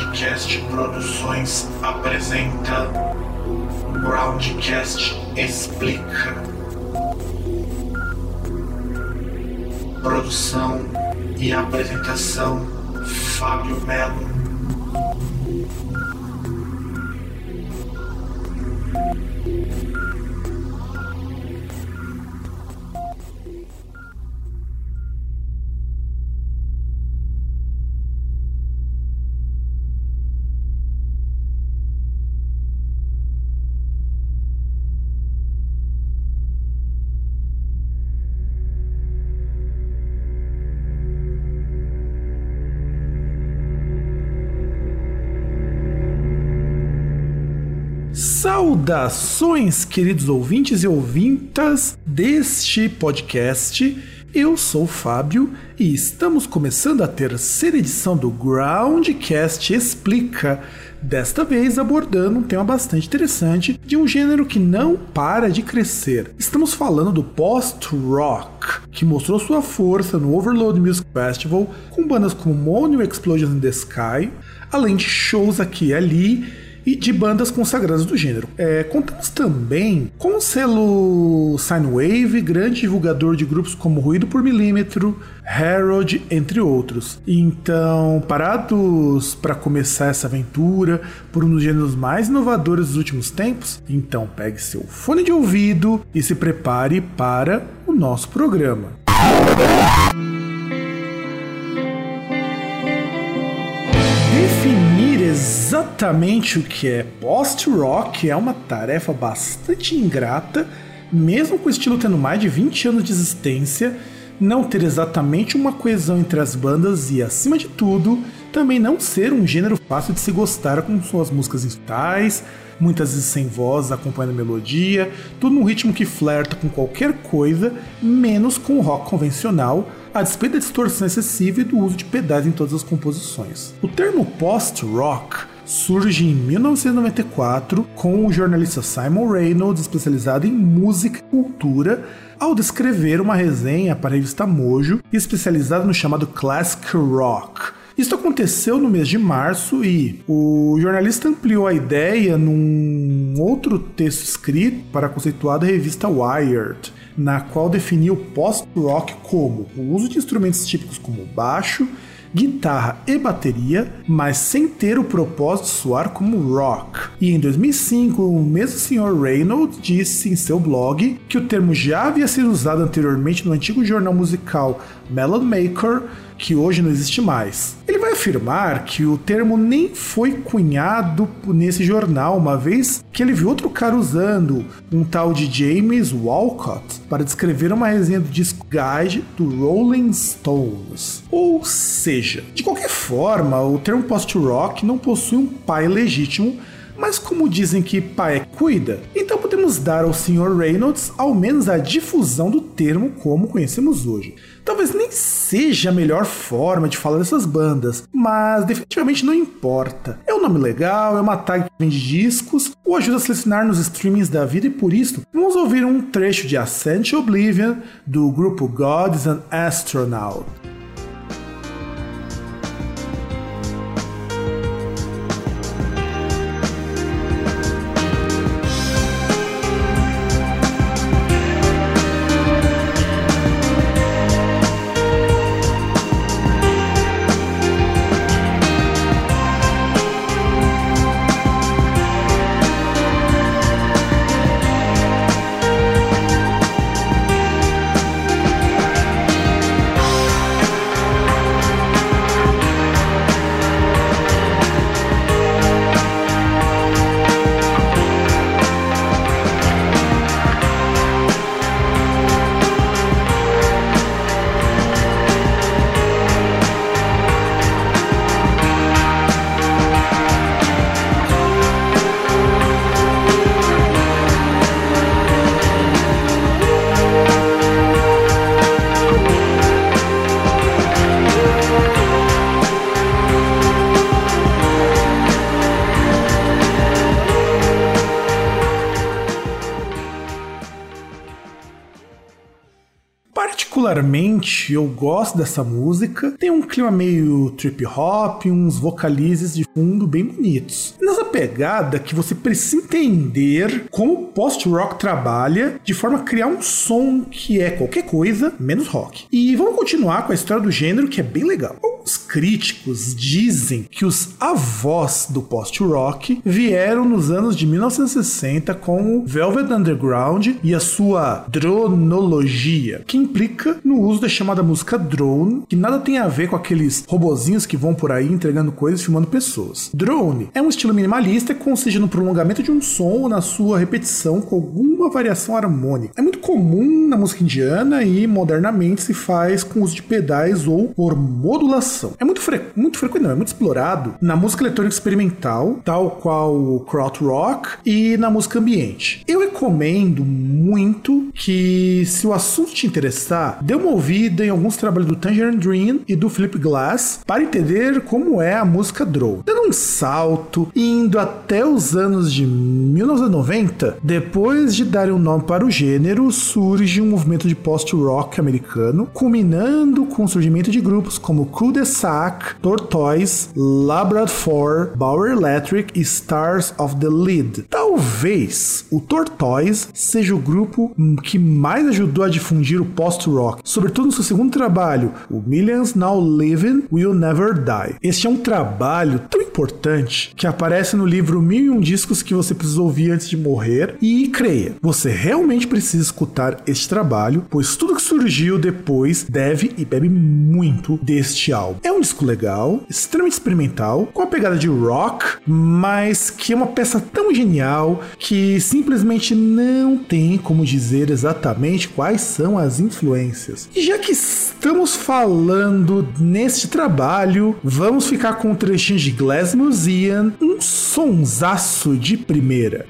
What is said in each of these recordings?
Groundcast Produções apresenta Groundcast Explica. Produção e apresentação Fábio Melo. Saudações, queridos ouvintes e ouvintas deste podcast. Eu sou o Fábio e estamos começando a terceira edição do Groundcast Explica. Desta vez abordando um tema bastante interessante de um gênero que não para de crescer. Estamos falando do post-rock, que mostrou sua força no Overload Music Festival com bandas como Mono Explosions in the Sky, além de shows aqui e ali e de bandas consagradas do gênero. É, contamos também com o selo Sinewave, grande divulgador de grupos como Ruído por Milímetro, Harold, entre outros. Então, parados para começar essa aventura por um dos gêneros mais inovadores dos últimos tempos, então pegue seu fone de ouvido e se prepare para o nosso programa. Exatamente o que é. Post-rock é uma tarefa bastante ingrata, mesmo com o estilo tendo mais de 20 anos de existência, não ter exatamente uma coesão entre as bandas e, acima de tudo, também não ser um gênero fácil de se gostar com suas músicas instrumentais, muitas vezes sem voz, acompanhando a melodia, tudo num ritmo que flerta com qualquer coisa, menos com o rock convencional, a despeito da distorção excessiva e do uso de pedais em todas as composições. O termo post-rock surge em 1994 com o jornalista Simon Reynolds, especializado em música e cultura, ao descrever uma resenha para a revista Mojo, especializada no chamado Classic Rock. Isso aconteceu no mês de março e o jornalista ampliou a ideia num outro texto escrito para a conceituada revista Wired, na qual definiu o post-rock como o uso de instrumentos típicos como baixo, guitarra e bateria, mas sem ter o propósito de soar como rock. E em 2005, o mesmo Sr. Reynolds disse em seu blog que o termo já havia sido usado anteriormente no antigo jornal musical Melon Maker que hoje não existe mais. Ele vai afirmar que o termo nem foi cunhado nesse jornal, uma vez que ele viu outro cara usando um tal de James Walcott para descrever uma resenha do disco Guide do Rolling Stones. Ou seja, de qualquer forma, o termo post-rock não possui um pai legítimo mas como dizem que pai é cuida, então podemos dar ao Sr. Reynolds ao menos a difusão do termo como conhecemos hoje. Talvez nem seja a melhor forma de falar dessas bandas, mas definitivamente não importa. É um nome legal, é uma tag que vende discos, ou ajuda a selecionar nos streamings da vida e por isso vamos ouvir um trecho de Ascent Oblivion do grupo Gods and Astronaut. me? Eu gosto dessa música. Tem um clima meio trip hop, uns vocalizes de fundo bem bonitos. Nessa pegada que você precisa entender como o post-rock trabalha de forma a criar um som que é qualquer coisa menos rock. E vamos continuar com a história do gênero que é bem legal. Alguns críticos dizem que os avós do post-rock vieram nos anos de 1960 com o Velvet Underground e a sua dronologia, que implica no uso da chamada música drone, que nada tem a ver com aqueles robozinhos que vão por aí entregando coisas filmando pessoas. Drone é um estilo minimalista que consiste no prolongamento de um som ou na sua repetição com alguma variação harmônica. É muito comum na música indiana e modernamente se faz com uso de pedais ou por modulação. É muito, fre muito frequente, não, é muito explorado na música eletrônica experimental, tal qual o krautrock e na música ambiente. Eu recomendo muito que, se o assunto te interessar, dê uma ouvida em alguns trabalhos do Tangerine Dream e do Philip Glass para entender como é a música drone. Dando um salto, indo até os anos de 1990, depois de darem um nome para o gênero, surge um movimento de post-rock americano, culminando com o surgimento de grupos como Cul-de-Sac, Tortoise, Labrador, Bauer Electric e Stars of the Lead. Talvez o Tortoise seja o grupo que mais ajudou a difundir o post-rock, sobretudo no seu segundo trabalho, o Millions Now Living Will Never Die. Este é um trabalho tão importante que aparece no livro Mil e Um Discos que você precisa ouvir antes de morrer. E creia, você realmente precisa escutar este trabalho, pois tudo que surgiu depois deve e bebe muito deste álbum. É um disco legal, extremamente experimental, com a pegada de rock, mas que é uma peça tão genial que simplesmente não tem como dizer exatamente quais são as influências. E já que estamos falando neste trabalho, vamos ficar com um trechinho de Glass Museum, um sonsaço de primeira.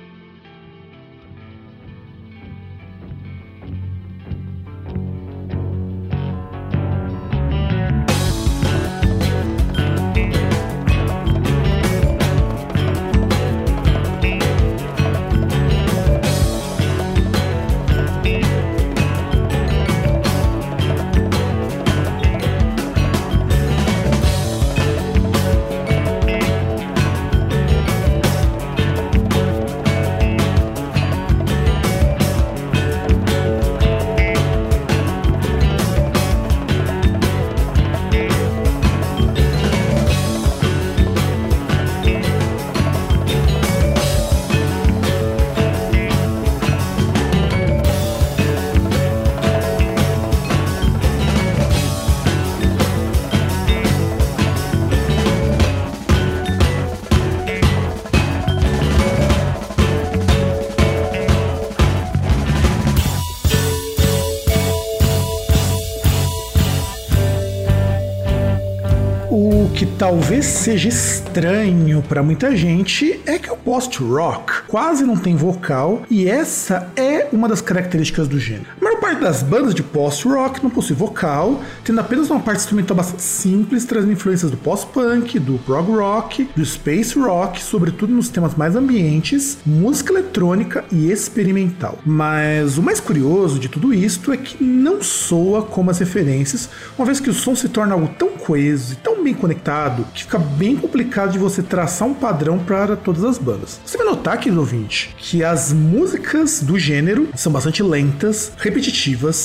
Talvez seja estranho para muita gente é que o post-rock quase não tem vocal e essa é uma das características do gênero. Maior parte das bandas de post-rock não possui vocal, tendo apenas uma parte instrumental bastante simples, trazendo influências do post-punk, do prog rock, do space rock, sobretudo nos temas mais ambientes, música eletrônica e experimental. Mas o mais curioso de tudo isto é que não soa como as referências, uma vez que o som se torna algo tão coeso e tão bem conectado que fica bem complicado de você traçar um padrão para todas as bandas. Você vai notar, querido ouvinte, que as músicas do gênero são bastante lentas, repetitivas,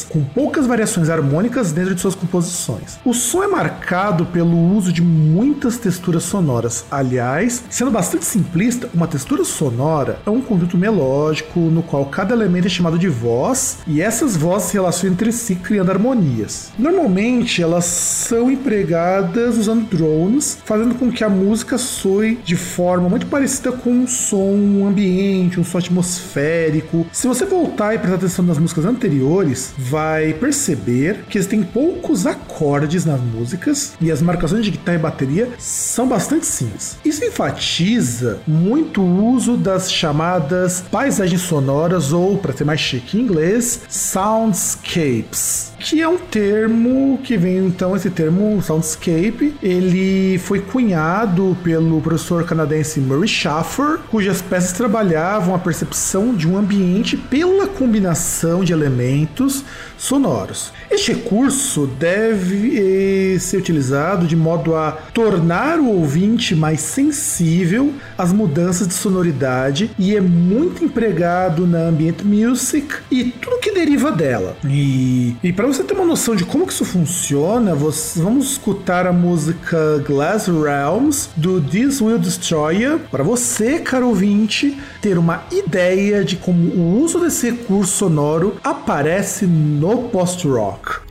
com poucas variações harmônicas dentro de suas composições. O som é marcado pelo uso de muitas texturas sonoras. Aliás, sendo bastante simplista, uma textura sonora é um conjunto melódico no qual cada elemento é chamado de voz e essas vozes se relacionam entre si criando harmonias. Normalmente elas são empregadas usando drones, fazendo com que a música soe de forma muito parecida com um som ambiente, um som atmosférico. Se você voltar e prestar atenção nas músicas anteriores, vai perceber que eles têm poucos acordes nas músicas e as marcações de guitarra e bateria são bastante simples. Isso enfatiza muito o uso das chamadas paisagens sonoras ou, para ser mais chique em inglês, soundscapes, que é um termo que vem então esse termo soundscape, ele foi cunhado pelo professor canadense Murray Schaffer, cujas peças trabalhavam a percepção de um ambiente pela combinação de elementos sonoros. Este recurso deve eh, ser utilizado de modo a tornar o ouvinte mais sensível às mudanças de sonoridade e é muito empregado na ambient music e tudo que deriva dela. E, e para você ter uma noção de como que isso funciona, você, vamos escutar a música Glass Realms do This Will Destroy para você, caro ouvinte, ter uma ideia de como o uso desse recurso sonoro aparece no post-rock.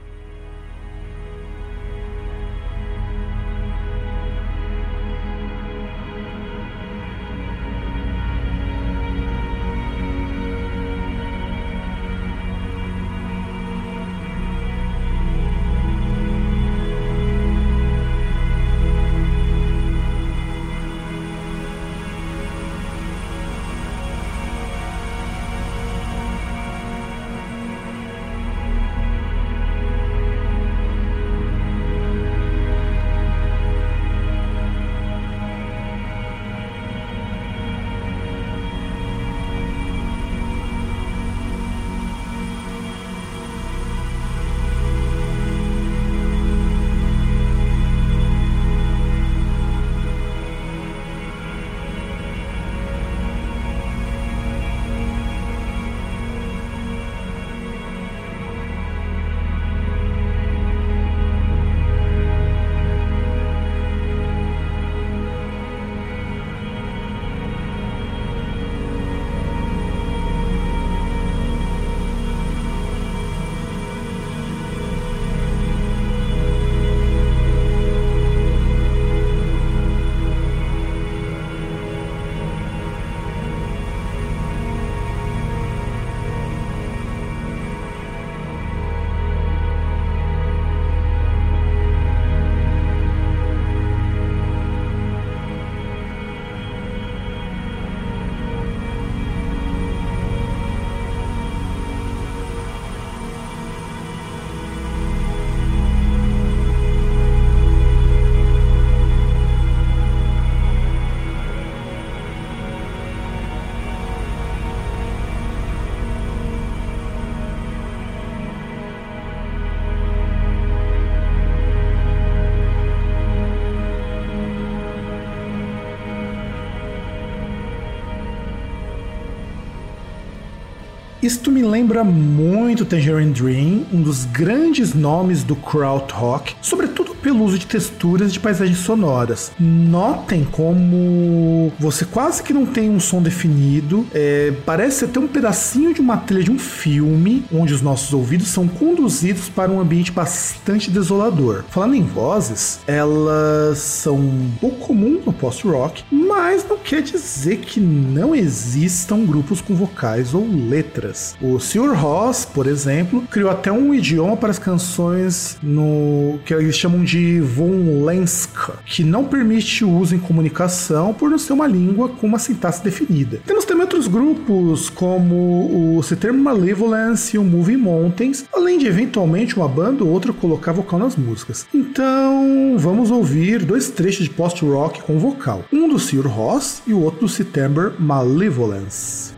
Isto me lembra muito Tangerine Dream, um dos grandes nomes do krautrock, sobretudo pelo uso de texturas de paisagens sonoras. Notem como você quase que não tem um som definido, é, parece até um pedacinho de uma trilha de um filme, onde os nossos ouvidos são conduzidos para um ambiente bastante desolador. Falando em vozes, elas são um pouco comuns no post-rock, mas não quer dizer que não existam grupos com vocais ou letras. O Sr. Ross, por exemplo, criou até um idioma para as canções no que eles chamam de von Lenska, que não permite o uso em comunicação por não ser uma língua com uma sintaxe definida. Temos também outros grupos como o Citerm Malevolence e o Moving Mountains, além de eventualmente uma banda ou outra colocar vocal nas músicas. Então, vamos ouvir dois trechos de post-rock com vocal. Um do Sr. Ross e o outro do September Malevolence.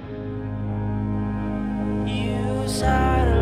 better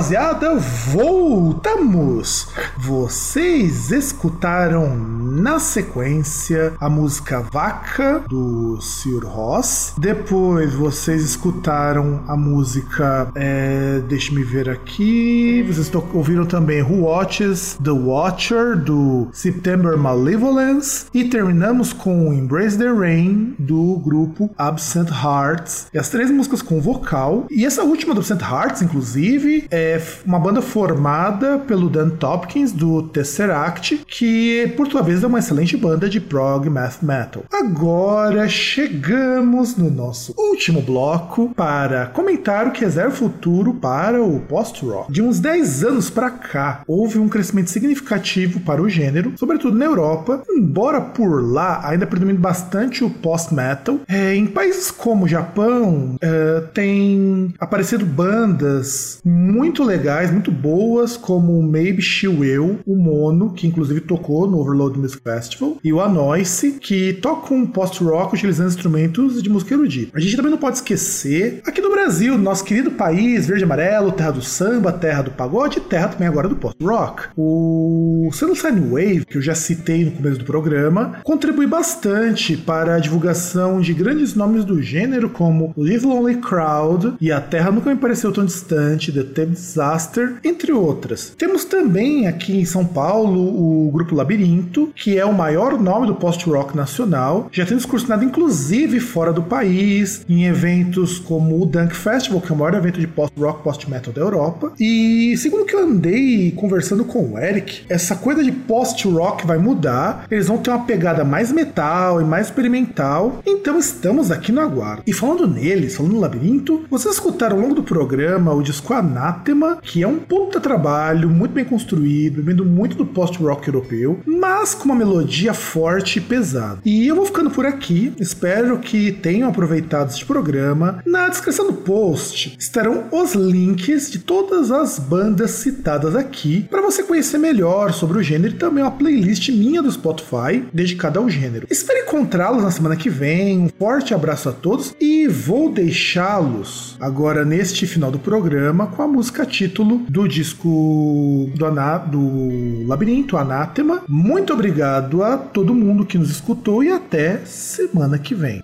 rapaziada, voltamos! Vocês escutaram na sequência a música Vaca do Sr. Ross. Depois vocês escutaram a música. É, Deixa-me ver aqui. Vocês ouviram também Who Watches the Watcher do September Malevolence. E terminamos com Embrace the Rain do grupo Absent Hearts. E as três músicas com vocal. E essa última do Absent Hearts, inclusive, é uma banda formada pelo Dan Tompkins do Tesseract, que por sua vez é uma excelente banda de prog math metal. Agora chegamos no nosso último bloco para comentar o que reserva o futuro para o post-rock. De uns 10 anos para cá, houve um crescimento significativo para o gênero, sobretudo na Europa, embora por lá ainda predomine bastante o post-metal. É, em países como o Japão, é, tem aparecido bandas muito legais, muito boas, como Maybe She Will, o Mono, que inclusive tocou no Overload Music Festival, e o Anoice, que toca um post-rock utilizando instrumentos de música erudita. A gente também não pode esquecer, aqui no Brasil, nosso querido país, verde e amarelo, terra do samba, terra do pagode, terra também agora do post-rock. O Sunshine Wave, que eu já citei no começo do programa, contribui bastante para a divulgação de grandes nomes do gênero, como Live Lonely Crowd e A Terra Nunca Me Pareceu Tão Distante, The Thames Disaster, entre outras. Temos também aqui em São Paulo o grupo Labirinto, que é o maior nome do post-rock nacional, já tendo excursionado inclusive fora do país, em eventos como o Dunk Festival, que é o maior evento de post-rock, post-metal da Europa. E segundo que eu andei conversando com o Eric, essa coisa de post-rock vai mudar, eles vão ter uma pegada mais metal e mais experimental, então estamos aqui no aguardo. E falando neles, falando no Labirinto, vocês escutaram ao longo do programa o disco Anátema, que é um puta trabalho, muito bem construído, bebendo muito do post-rock europeu, mas com uma melodia forte e pesada. E eu vou ficando por aqui, espero que tenham aproveitado este programa. Na descrição do post estarão os links de todas as bandas citadas aqui, para você conhecer melhor sobre o gênero e também uma playlist minha do Spotify dedicada ao gênero. Espero encontrá-los na semana que vem. Um forte abraço a todos e vou deixá-los agora neste final do programa com a música título do disco do, Ana, do Labirinto, Anátema. Muito obrigado a todo mundo que nos escutou e até semana que vem.